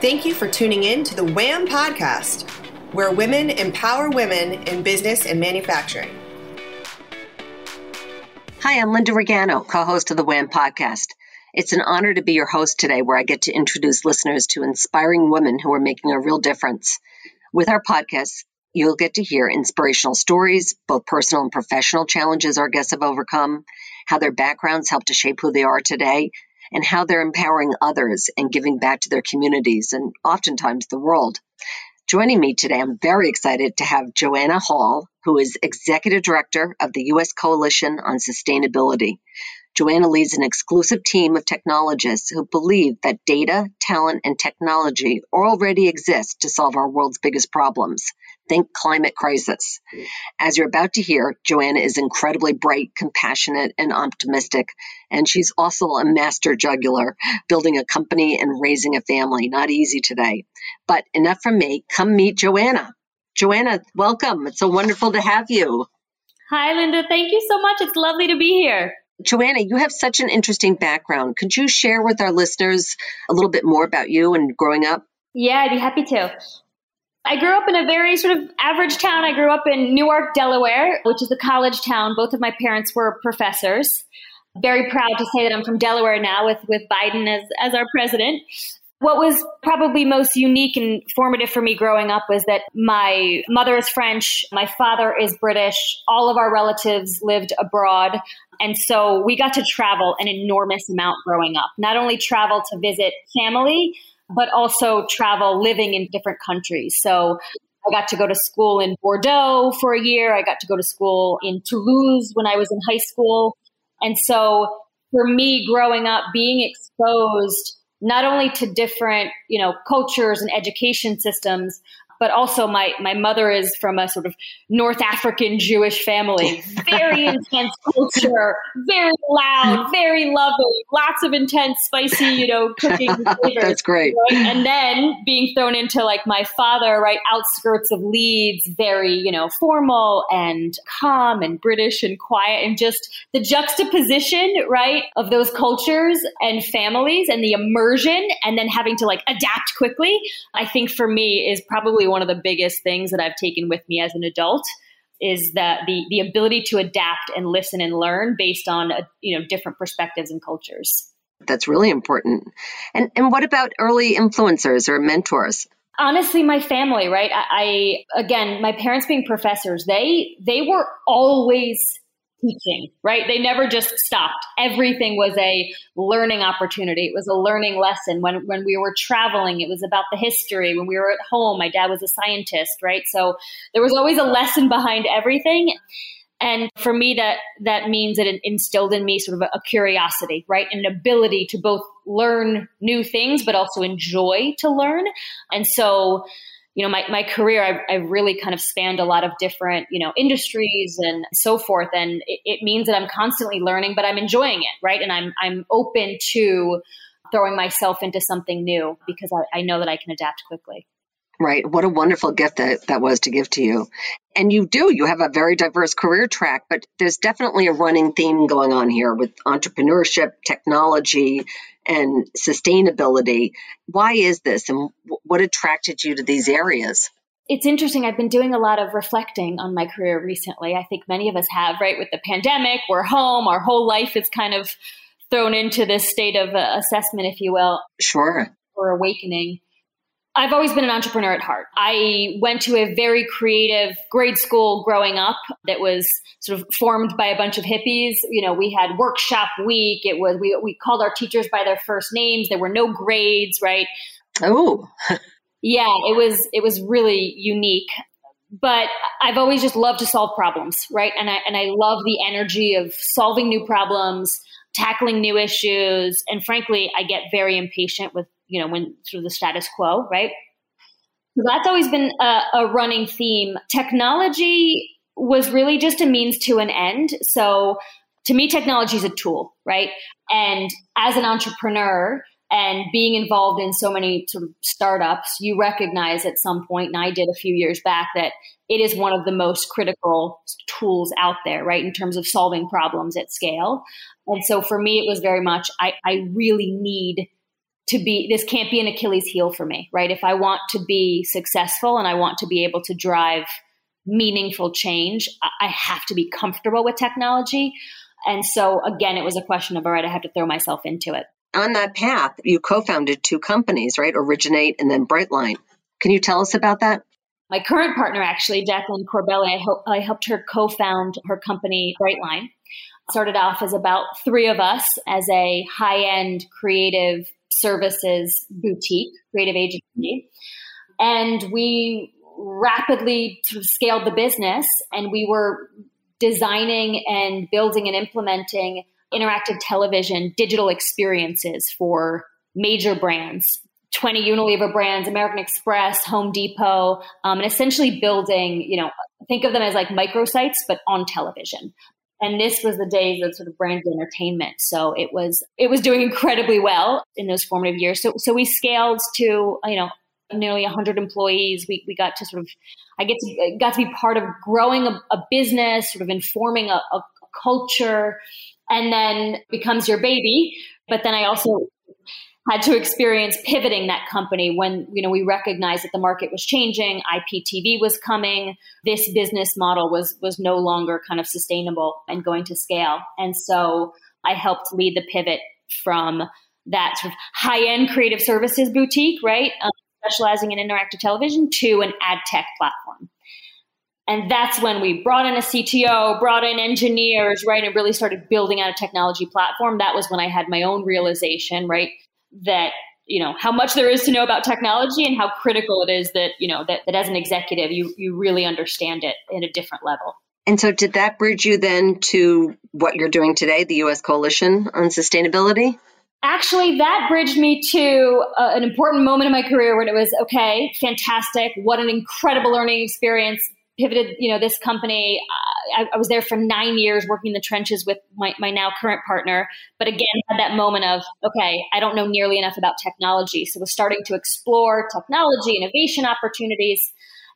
Thank you for tuning in to the WHAM podcast, where women empower women in business and manufacturing. Hi, I'm Linda Regano, co host of the WHAM podcast. It's an honor to be your host today, where I get to introduce listeners to inspiring women who are making a real difference. With our podcast, you'll get to hear inspirational stories, both personal and professional challenges our guests have overcome, how their backgrounds help to shape who they are today, and how they're empowering others and giving back to their communities and oftentimes the world. Joining me today, I'm very excited to have Joanna Hall, who is Executive Director of the U.S. Coalition on Sustainability. Joanna leads an exclusive team of technologists who believe that data, talent, and technology already exist to solve our world's biggest problems. Think climate crisis. As you're about to hear, Joanna is incredibly bright, compassionate, and optimistic. And she's also a master juggler, building a company and raising a family. Not easy today. But enough from me. Come meet Joanna. Joanna, welcome. It's so wonderful to have you. Hi, Linda. Thank you so much. It's lovely to be here. Joanna, you have such an interesting background. Could you share with our listeners a little bit more about you and growing up? Yeah, I'd be happy to. I grew up in a very sort of average town. I grew up in Newark, Delaware, which is a college town. Both of my parents were professors. Very proud to say that I'm from Delaware now with, with Biden as, as our president. What was probably most unique and formative for me growing up was that my mother is French, my father is British, all of our relatives lived abroad. And so we got to travel an enormous amount growing up. Not only travel to visit family, but also travel living in different countries. So I got to go to school in Bordeaux for a year. I got to go to school in Toulouse when I was in high school. And so for me growing up, being exposed not only to different, you know, cultures and education systems, but also my my mother is from a sort of North African Jewish family. Very intense culture, very loud, very lovely, lots of intense, spicy, you know, cooking flavors. That's great. Right? And then being thrown into like my father, right, outskirts of Leeds, very, you know, formal and calm and British and quiet and just the juxtaposition, right, of those cultures and families and the immersion and then having to like adapt quickly, I think for me is probably one of the biggest things that I've taken with me as an adult is that the the ability to adapt and listen and learn based on a, you know different perspectives and cultures. That's really important. And and what about early influencers or mentors? Honestly, my family, right? I, I again, my parents being professors, they they were always teaching, right? They never just stopped. Everything was a learning opportunity. It was a learning lesson. When when we were traveling, it was about the history. When we were at home, my dad was a scientist, right? So there was always a lesson behind everything. And for me, that that means that it instilled in me sort of a, a curiosity, right, an ability to both learn new things, but also enjoy to learn. And so, you know, my, my career, I've, I've, really kind of spanned a lot of different, you know, industries and so forth. And it, it, means that I'm constantly learning, but I'm enjoying it, right? And I'm, I'm open to throwing myself into something new because I, I know that I can adapt quickly. Right. What a wonderful gift that, that was to give to you. And you do, you have a very diverse career track, but there's definitely a running theme going on here with entrepreneurship, technology, and sustainability. Why is this and what attracted you to these areas? It's interesting. I've been doing a lot of reflecting on my career recently. I think many of us have, right? With the pandemic, we're home, our whole life is kind of thrown into this state of uh, assessment, if you will. Sure. Or awakening. I've always been an entrepreneur at heart. I went to a very creative grade school growing up that was sort of formed by a bunch of hippies. You know, we had workshop week. It was we we called our teachers by their first names. There were no grades, right? Oh. yeah, it was it was really unique. But I've always just loved to solve problems, right? And I and I love the energy of solving new problems, tackling new issues, and frankly, I get very impatient with you know, when through the status quo, right? So that's always been a, a running theme. Technology was really just a means to an end. So to me, technology is a tool, right? And as an entrepreneur and being involved in so many sort of startups, you recognize at some point, and I did a few years back, that it is one of the most critical tools out there, right? In terms of solving problems at scale. And so for me, it was very much, I, I really need to be this can't be an Achilles heel for me, right? If I want to be successful and I want to be able to drive meaningful change, I have to be comfortable with technology. And so again, it was a question of all right, I have to throw myself into it. On that path, you co-founded two companies, right? Originate and then Brightline. Can you tell us about that? My current partner, actually, Jacqueline Corbelli, I, I helped her co-found her company Brightline. Started off as about three of us as a high-end creative services boutique, creative agency. And we rapidly sort of scaled the business and we were designing and building and implementing interactive television digital experiences for major brands 20 Unilever brands, American Express, Home Depot, um, and essentially building, you know, think of them as like microsites, but on television and this was the days of sort of brand entertainment. So it was it was doing incredibly well in those formative years. So so we scaled to you know nearly 100 employees. We, we got to sort of i get to got to be part of growing a, a business sort of informing a, a culture and then becomes your baby. But then i also had to experience pivoting that company when you know we recognized that the market was changing IPTV was coming this business model was was no longer kind of sustainable and going to scale and so I helped lead the pivot from that sort of high-end creative services boutique right um, specializing in interactive television to an ad tech platform and that's when we brought in a CTO, brought in engineers, right, and really started building out a technology platform. That was when I had my own realization, right? That you know how much there is to know about technology and how critical it is that you know that, that as an executive you you really understand it in a different level. And so did that bridge you then to what you're doing today the us coalition on sustainability? Actually that bridged me to uh, an important moment in my career when it was okay fantastic what an incredible learning experience pivoted you know this company. I, I, was there for nine years working in the trenches with my, my now current partner but again had that moment of okay i don't know nearly enough about technology. So was starting to explore technology innovation opportunities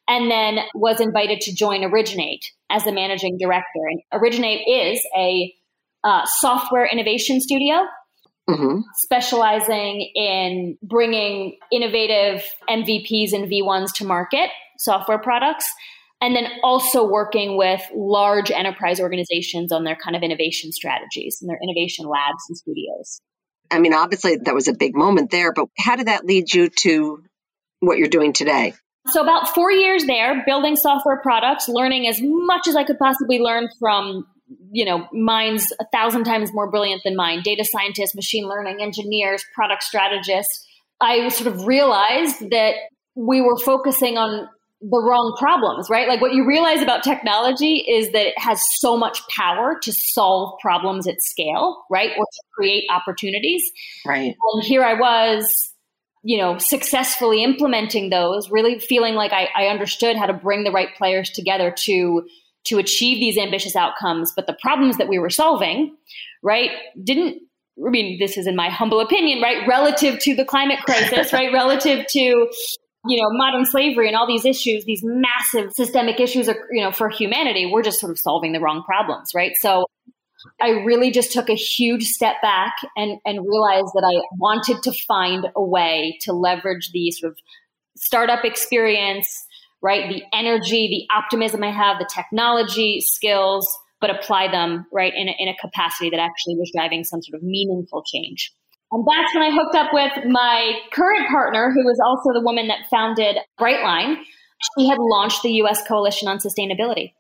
and then was invited to join originate as the managing director. And originate is a uh, software innovation studio Mm-hmm. specializing in bringing innovative MVPs and V1s to market software products and then also working with large enterprise organizations on their kind of innovation strategies and their innovation labs and studios. I mean, obviously, that was a big moment there, but how did that lead you to what you're doing today? So, about four years there, building software products, learning as much as I could possibly learn from you know minds a thousand times more brilliant than mine data scientists machine learning engineers product strategists i sort of realized that we were focusing on the wrong problems, right? Like what you realize about technology is that it has so much power to solve problems at scale, right? Or to create opportunities. Right. And here I was, you know, successfully implementing those, really feeling like I, I understood how to bring the right players together to to achieve these ambitious outcomes. But the problems that we were solving, right, didn't I mean, this is in my humble opinion, right? Relative to the climate crisis, right? Relative to you know, modern slavery and all these issues, these massive systemic issues, are, you know, for humanity, we're just sort of solving the wrong problems, right? So I really just took a huge step back and, and realized that I wanted to find a way to leverage the sort of startup experience, right? The energy, the optimism I have, the technology skills, but apply them, right, in a, in a capacity that actually was driving some sort of meaningful change. And that's when I hooked up with my current partner, who was also the woman that founded Brightline. She had launched the US Coalition on Sustainability.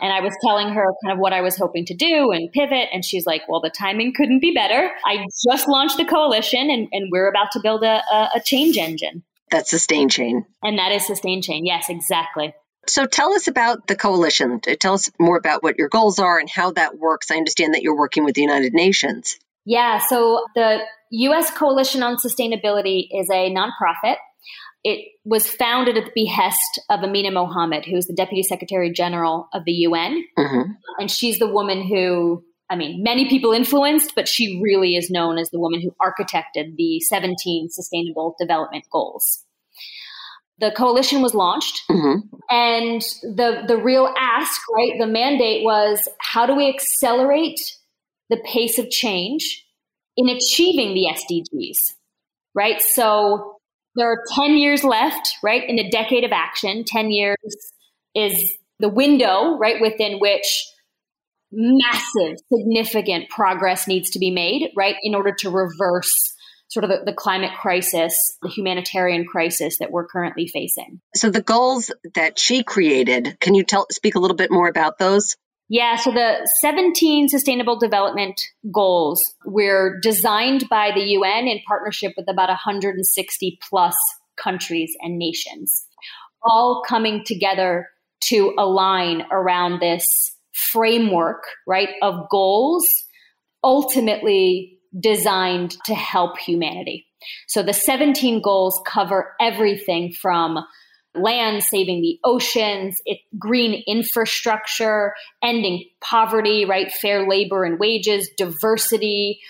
And I was telling her kind of what I was hoping to do and pivot. And she's like, well, the timing couldn't be better. I just launched the coalition and, and we're about to build a, a, a change engine. That's Sustain Chain. And that is Sustain Chain. Yes, exactly. So tell us about the coalition. Tell us more about what your goals are and how that works. I understand that you're working with the United Nations. Yeah, so the US Coalition on Sustainability is a nonprofit. It was founded at the behest of Amina Mohammed, who's the Deputy Secretary General of the UN. Mm-hmm. And she's the woman who, I mean, many people influenced, but she really is known as the woman who architected the 17 Sustainable Development Goals. The coalition was launched, mm-hmm. and the, the real ask, right, the mandate was how do we accelerate the pace of change in achieving the SDGs. right? So there are 10 years left, right, in a decade of action. 10 years is the window, right, within which massive, significant progress needs to be made, right, in order to reverse sort of the, the, climate crisis, the humanitarian crisis that we're currently facing. So the goals that she created, can you tell speak a little bit more about those? Yeah, so the 17 sustainable development goals were designed by the UN in partnership with about 160 plus countries and nations, all coming together to align around this framework, right, of goals ultimately designed to help humanity. So the 17 goals cover everything from land, saving the oceans, it, green infrastructure, ending poverty, right? Fair labor and wages, diversity,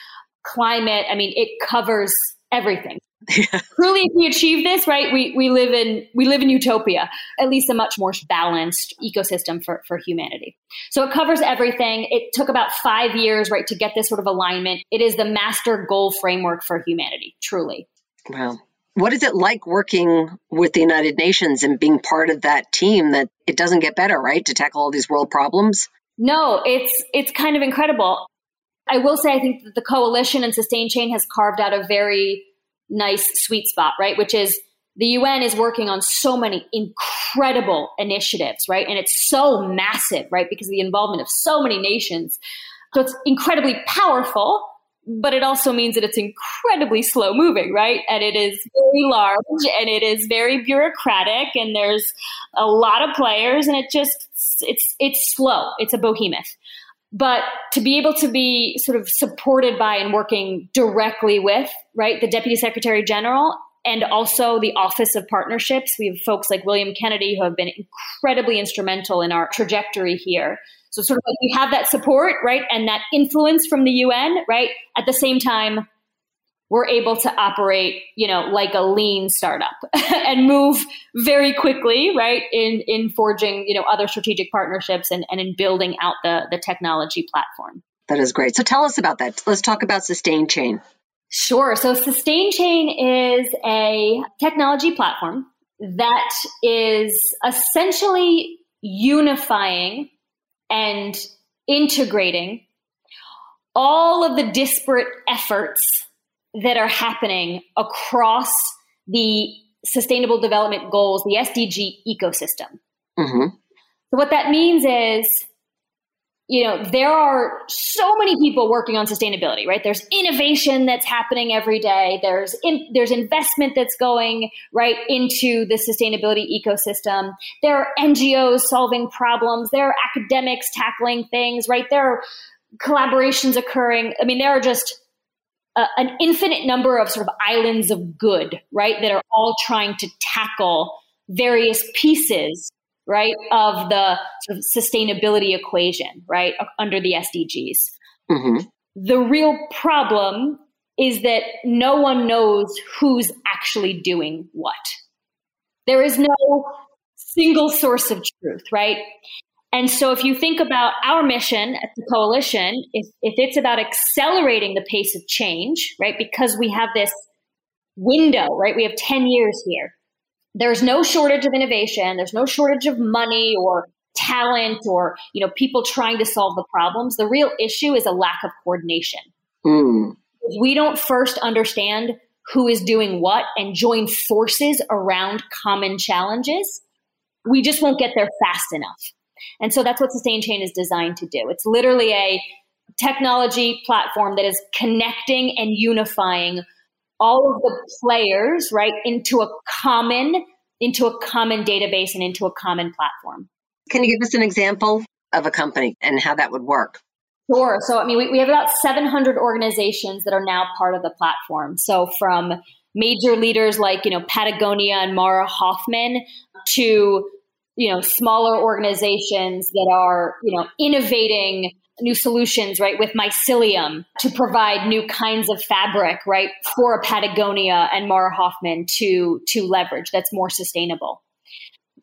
climate. I mean, it covers everything. Yeah. Truly, if we achieve this, right, we, we live in we live in utopia, at least a much more balanced ecosystem for, for humanity. So it covers everything. It took about five years, right, to get this sort of alignment. It is the master goal framework for humanity, truly. Wow. What is it like working with the United Nations and being part of that team that it doesn't get better, right, to tackle all these world problems? No, it's it's kind of incredible. I will say I think that the coalition and sustain chain has carved out a very nice sweet spot, right? Which is the UN is working on so many incredible initiatives, right? And it's so massive, right? Because of the involvement of so many nations. So it's incredibly powerful, but it also means that it's incredibly slow moving, right? And it is very large and it is very bureaucratic and there's a lot of players and it just it's it's slow. It's a behemoth. But to be able to be sort of supported by and working directly with, right, the Deputy Secretary General and also the Office of Partnerships, we have folks like William Kennedy who have been incredibly instrumental in our trajectory here. So sort of like we have that support, right, and that influence from the UN, right? At the same time, we're able to operate, you know, like a lean startup and move very quickly, right, in in forging, you know, other strategic partnerships and, and in building out the the technology platform. That is great. So tell us about that. Let's talk about Sustain Chain. Sure. So Sustain Chain is a technology platform that is essentially unifying and integrating all of the disparate efforts that are happening across the sustainable development goals, the SDG ecosystem. Mm-hmm. So, what that means is you know, there are so many people working on sustainability, right? There's innovation that's happening every day. There's in, there's investment that's going right into the sustainability ecosystem. There are NGOs solving problems. There are academics tackling things, right? There are collaborations occurring. I mean, there are just a, an infinite number of sort of islands of good, right? That are all trying to tackle various pieces right, of the sort of sustainability equation, right, under the SDGs. Mm-hmm. The real problem is that no one knows who's actually doing what. There is no single source of truth, right? And so if you think about our mission at the coalition, if, if it's about accelerating the pace of change, right, because we have this window, right, we have 10 years here there's no shortage of innovation there's no shortage of money or talent or you know people trying to solve the problems. The real issue is a lack of coordination. Mm. if we don't first understand who is doing what and join forces around common challenges we just won't get there fast enough. And so that's what sustain chain is designed to do. It's literally a technology platform that is connecting and unifying all of the players right into a common into a common database and into a common platform. Can you give us an example of a company and how that would work? Sure. So i mean we, we have about 700 organizations that are now part of the platform. So from major leaders like you know patagonia and mara hoffman to you know smaller organizations that are you know innovating new solutions, right, with mycelium to provide new kinds of fabric, right, for Patagonia and Mara Hoffman to, to leverage that's more sustainable.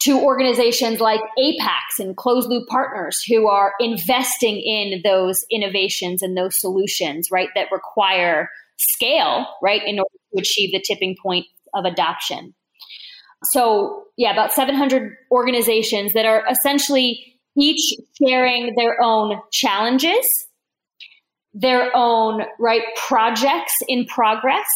To organizations like Apax and Closed Loop Partners who are investing in those innovations and those solutions, right, that require scale, right, in order to achieve the tipping point of adoption. So, yeah, about 700 organizations that are essentially each sharing their own challenges, their own right projects in progress,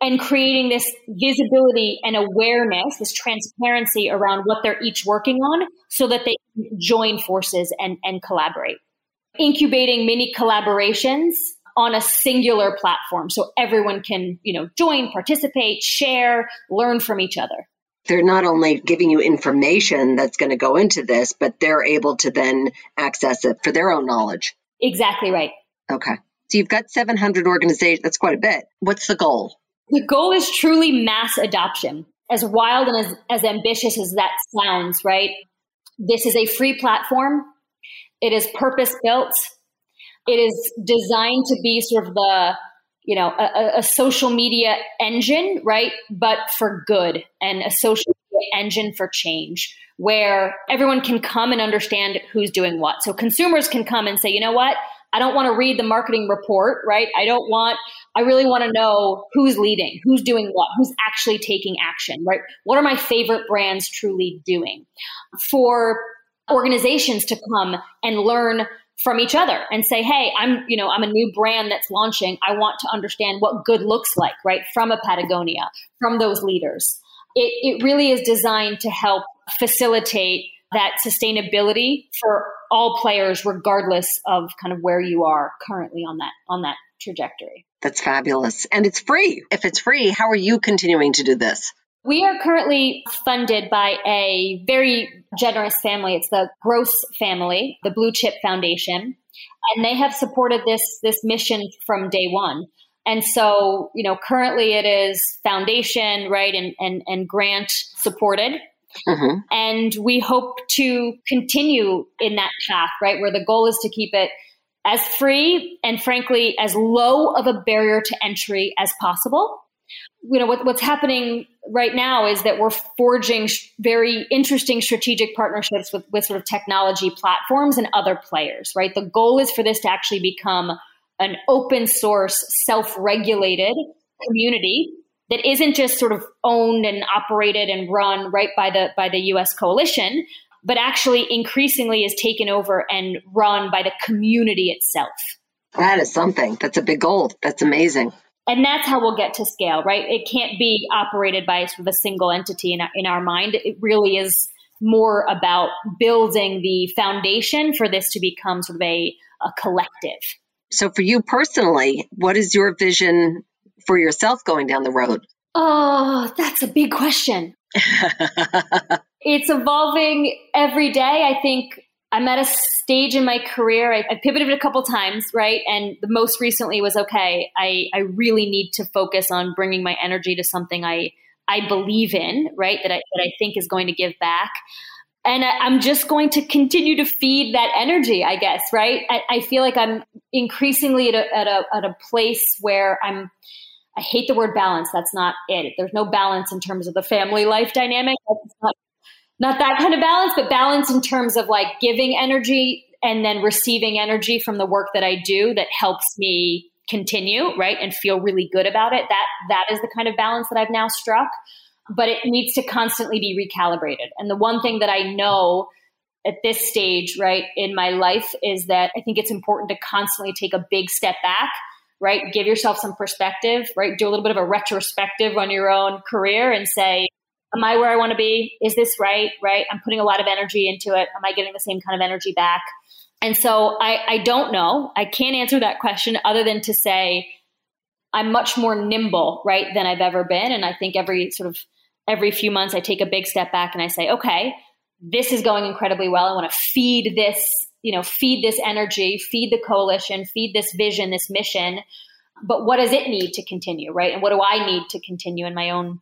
and creating this visibility and awareness, this transparency around what they're each working on so that they join forces and, and collaborate. Incubating mini collaborations on a singular platform so everyone can, you know, join, participate, share, learn from each other. They're not only giving you information that's going to go into this, but they're able to then access it for their own knowledge. Exactly right. Okay. So you've got 700 organizations. That's quite a bit. What's the goal? The goal is truly mass adoption. As wild and as, as ambitious as that sounds, right? This is a free platform. It is purpose built. It is designed to be sort of the, you know, a, a social media engine, right? But for good and a social engine for change where everyone can come and understand who's doing what. So consumers can come and say, you know what? I don't want to read the marketing report, right? I don't want, I really want to know who's leading, who's doing what, who's actually taking action, right? What are my favorite brands truly doing? For organizations to come and learn from each other and say, hey, I'm, you know, I'm a new brand that's launching. I want to understand what good looks like, right? From a Patagonia, from those leaders. It, it really is designed to help facilitate that sustainability for all players, regardless of kind of where you are currently on that on that trajectory. That's fabulous. And it's free. If it's free, how are you continuing to do this? We are currently funded by a very generous family. It's the Gross family, the Blue Chip Foundation, and they have supported this this mission from day one. And so, you know, currently it is foundation, right, and and, and grant supported. Mm-hmm. And we hope to continue in that path, right, where the goal is to keep it as free and frankly as low of a barrier to entry as possible. You know, what, what's happening right now is that we're forging very interesting strategic partnerships with, with sort of technology platforms and other players, right? The goal is for this to actually become an open source, self regulated community that isn't just sort of owned and operated and run right by the by the US coalition, but actually increasingly is taken over and run by the community itself. That is something. That's a big goal. That's amazing. And that's how we'll get to scale, right? It can't be operated by sort of a single entity in our, in our mind. It really is more about building the foundation for this to become sort of a, a collective. So, for you personally, what is your vision for yourself going down the road? Oh, that's a big question. it's evolving every day. I think I'm at a stage in my career. I, I pivoted a couple times, right? And the most recently was okay. I, I really need to focus on bringing my energy to something I I believe in, right? That I that I think is going to give back. And I, am just going to continue to feed that energy, I guess, right? I, I feel like I'm increasingly at a, at a at a place where I'm I hate the word balance. That's not it. There's no balance in terms of the family life dynamic. Not, not that kind of balance, but balance in terms of like giving energy and then receiving energy from the work that I do that helps me continue, right? And feel really good about it. That that is the kind of balance that I've now struck. But it needs to constantly be recalibrated. And the one thing that I know at this stage, right, in my life is that I think it's important to constantly take a big step back right? Give yourself some perspective, right? Do a little bit of a retrospective on your own career and say, am I where I want to be? Is this right? Right? I'm putting a lot of energy into it. Am I getting the same kind of energy back? And so I, I don't know. I can't answer that question other than to say I'm much more nimble, right, than I've ever been. And I think every sort of every few months I take a big step back and I say, okay, this is going incredibly well. I want to feed this you know, feed this energy, feed the coalition, feed this vision, this mission. But what does it need to continue, right? And what do I need to continue in my own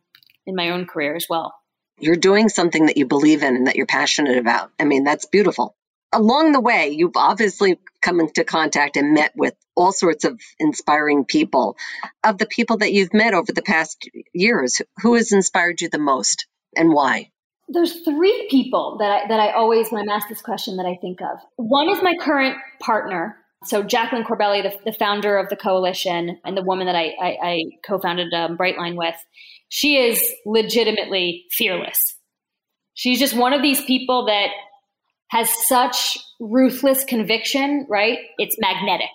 in my own career as well? You're doing something that you believe in and that you're passionate about. I mean, that's beautiful. Along the way, you've obviously come into contact and met with all sorts of inspiring people. Of the people that you've met over the past years, who has inspired you the most and why? there's three people that I, that I always when I'm asked this question that I think of. One is my current partner, So Jacqueline Corbelli, the, the founder of the coalition and the woman that I, I, I co-founded um, Brightline with, she is legitimately fearless. She's just one of these people that has such ruthless conviction, right? It's magnetic.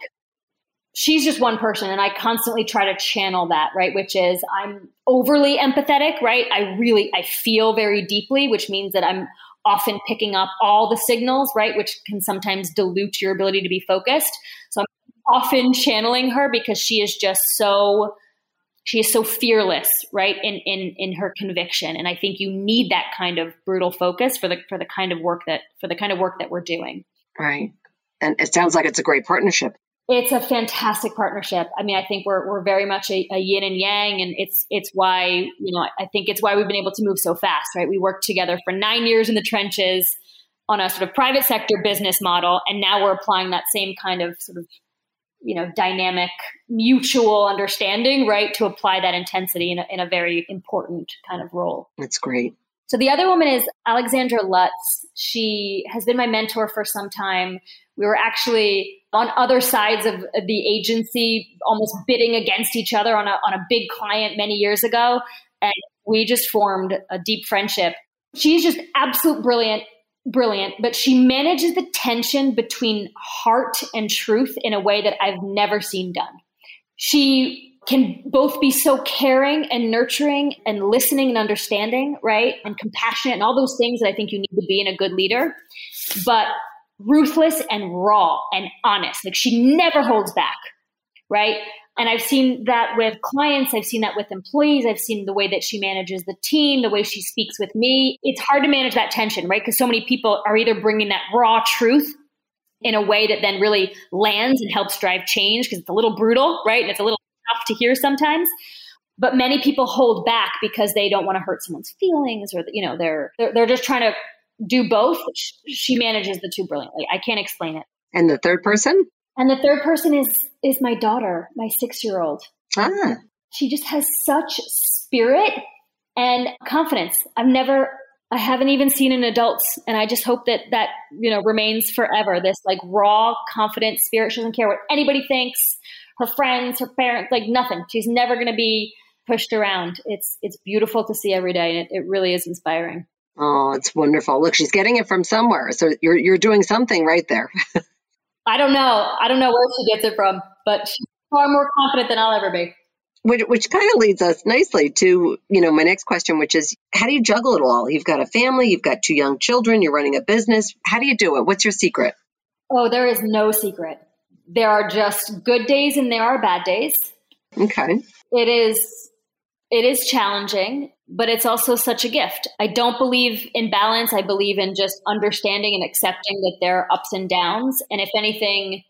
She's just one person, and I constantly try to channel that, right? Which is I'm overly empathetic, right? I really I feel very deeply, which means that I'm often picking up all the signals, right? Which can sometimes dilute your ability to be focused. So I'm often channeling her because she is just so she is so fearless, right? In in in her conviction. And I think you need that kind of brutal focus for the for the kind of work that for the kind of work that we're doing. Right. And it sounds like it's a great partnership. It's a fantastic partnership. I mean, I think we're we're very much a, a, yin and yang, and it's it's why you know I think it's why we've been able to move so fast. Right, we worked together for nine years in the trenches on a sort of private sector business model, and now we're applying that same kind of sort of you know dynamic mutual understanding, right, to apply that intensity in a, in a very important kind of role. That's great. So the other woman is Alexandra Lutz. She has been my mentor for some time. We were actually on other sides of the agency, almost bidding against each other on a, on a big client many years ago. And we just formed a deep friendship. She's just absolute brilliant, brilliant, but she manages the tension between heart and truth in a way that I've never seen done. She can both be so caring and nurturing and listening and understanding, right? And compassionate and all those things that I think you need to be in a good leader, but ruthless and raw and honest. Like she never holds back, right? And I've seen that with clients, I've seen that with employees, I've seen the way that she manages the team, the way she speaks with me. It's hard to manage that tension, right? Because so many people are either bringing that raw truth in a way that then really lands and helps drive change because it's a little brutal, right? And it's a little tough to hear sometimes but many people hold back because they don't want to hurt someone's feelings or you know they're they're, they're just trying to do both she manages the two brilliantly i can't explain it and the third person and the third person is is my daughter my six year old ah. she just has such spirit and confidence i've never i haven't even seen in adults and i just hope that that you know remains forever this like raw confident spirit she doesn't care what anybody thinks her friends, her parents, like nothing. She's never going to be pushed around. It's it's beautiful to see every day, and it, it really is inspiring. Oh, it's wonderful. Look, she's getting it from somewhere. So you're you're doing something right there. I don't know. I don't know where she gets it from, but she's far more confident than I'll ever be. Which, which kind of leads us nicely to you know my next question, which is how do you juggle it all? You've got a family, you've got two young children, you're running a business. How do you do it? What's your secret? Oh, there is no secret there are just good days and there are bad days. Okay. It is it is challenging, but it's also such a gift. I don't believe in balance. I believe in just understanding and accepting that there are ups and downs. And if anything,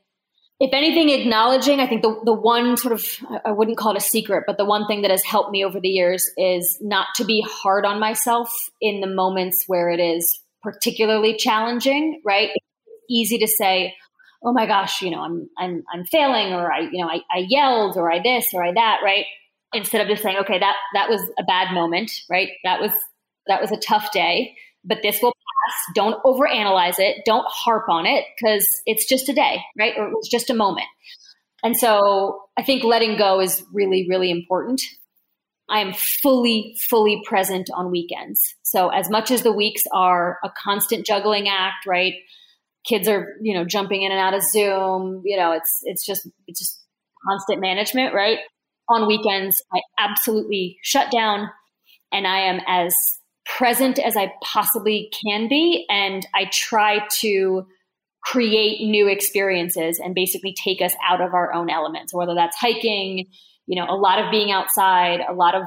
if anything, acknowledging, I think the, the one sort of, I wouldn't call it a secret, but the one thing that has helped me over the years is not to be hard on myself in the moments where it is particularly challenging, right? It's easy to say, oh my gosh, you know, I'm I'm I'm failing, or I you know I, I yelled, or I this, or I that, right? Instead of just saying, okay, that that was a bad moment, right? That was that was a tough day, but this will pass. Don't overanalyze it. Don't harp on it because it's just a day, right? Or it was just a moment. And so I think letting go is really, really important. I am fully, fully present on weekends. So as much as the weeks are a constant juggling act, right? kids are you know jumping in and out of zoom you know it's it's just it's just constant management right on weekends i absolutely shut down and i am as present as i possibly can be. And i try to create new experiences and basically take us out of our own elements. Whether that's hiking you know a lot of being outside a lot of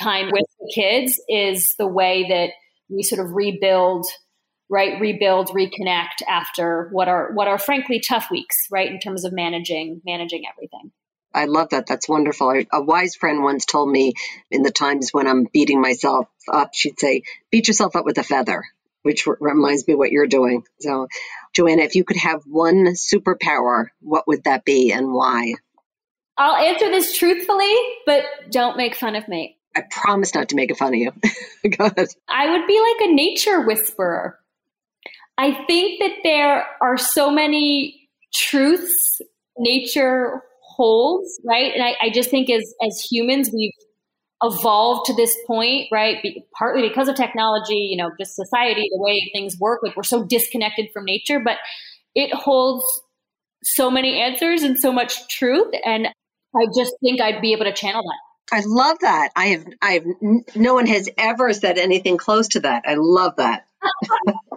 time with the kids is the way that we sort of rebuild right? Rebuild reconnect after what are what are frankly tough weeks right? In terms of managing managing everything I love that. That's wonderful. A wise friend once told me in the times when I'm beating myself up, she'd say, beat yourself up with a feather, which reminds me what you're doing. So, Joanna, if you could have one superpower, what would that be and why? I'll answer this truthfully, but don't make fun of me. I promise not to make fun of you. Go ahead. I would be like a nature whisperer. I think that there are so many truths nature holds, right? And I, I just think as as humans, we've evolved to this point, right? Be, partly because of technology, you know, just society, the way things work, like we're so disconnected from nature, but it holds so many answers and so much truth. And I just think I'd be able to channel that. I love that. I have, I have, no one has ever said anything close to that. I love that.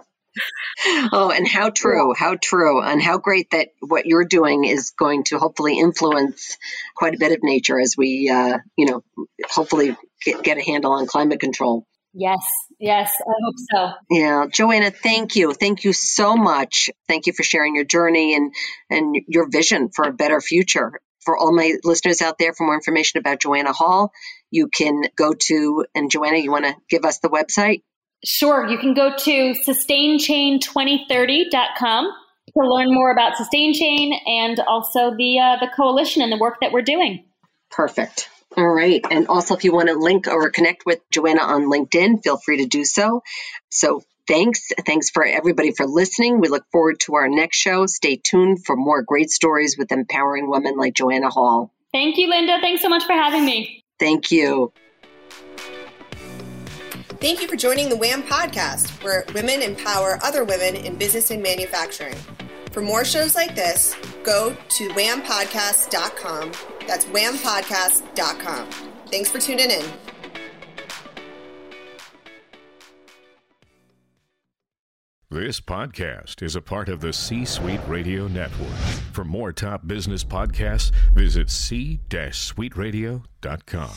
oh, and how true, how true, and how great that what you're doing is going to hopefully influence quite a bit of nature as we, uh, you know, hopefully get, get a handle on climate control. Yes, yes, I hope so. Yeah, Joanna, thank you, thank you so much. Thank you for sharing your journey and and your vision for a better future. For all my listeners out there, for more information about Joanna Hall, you can go to and Joanna, you want to give us the website? Sure. You can go to sustainchain2030.com to learn more about Sustain Chain and also the uh, the coalition and the work that we're doing. Perfect. All right. And also, if you want to link or connect with Joanna on LinkedIn, feel free to do so. So, thanks. Thanks for everybody for listening. We look forward to our next show. Stay tuned for more great stories with empowering women like Joanna Hall. Thank you, Linda. Thanks so much for having me. Thank you. Thank you for joining the WHAM podcast, where women empower other women in business and manufacturing. For more shows like this, go to whampodcast.com. That's whampodcast.com. Thanks for tuning in. This podcast is a part of the C Suite Radio Network. For more top business podcasts, visit c-suiteradio.com.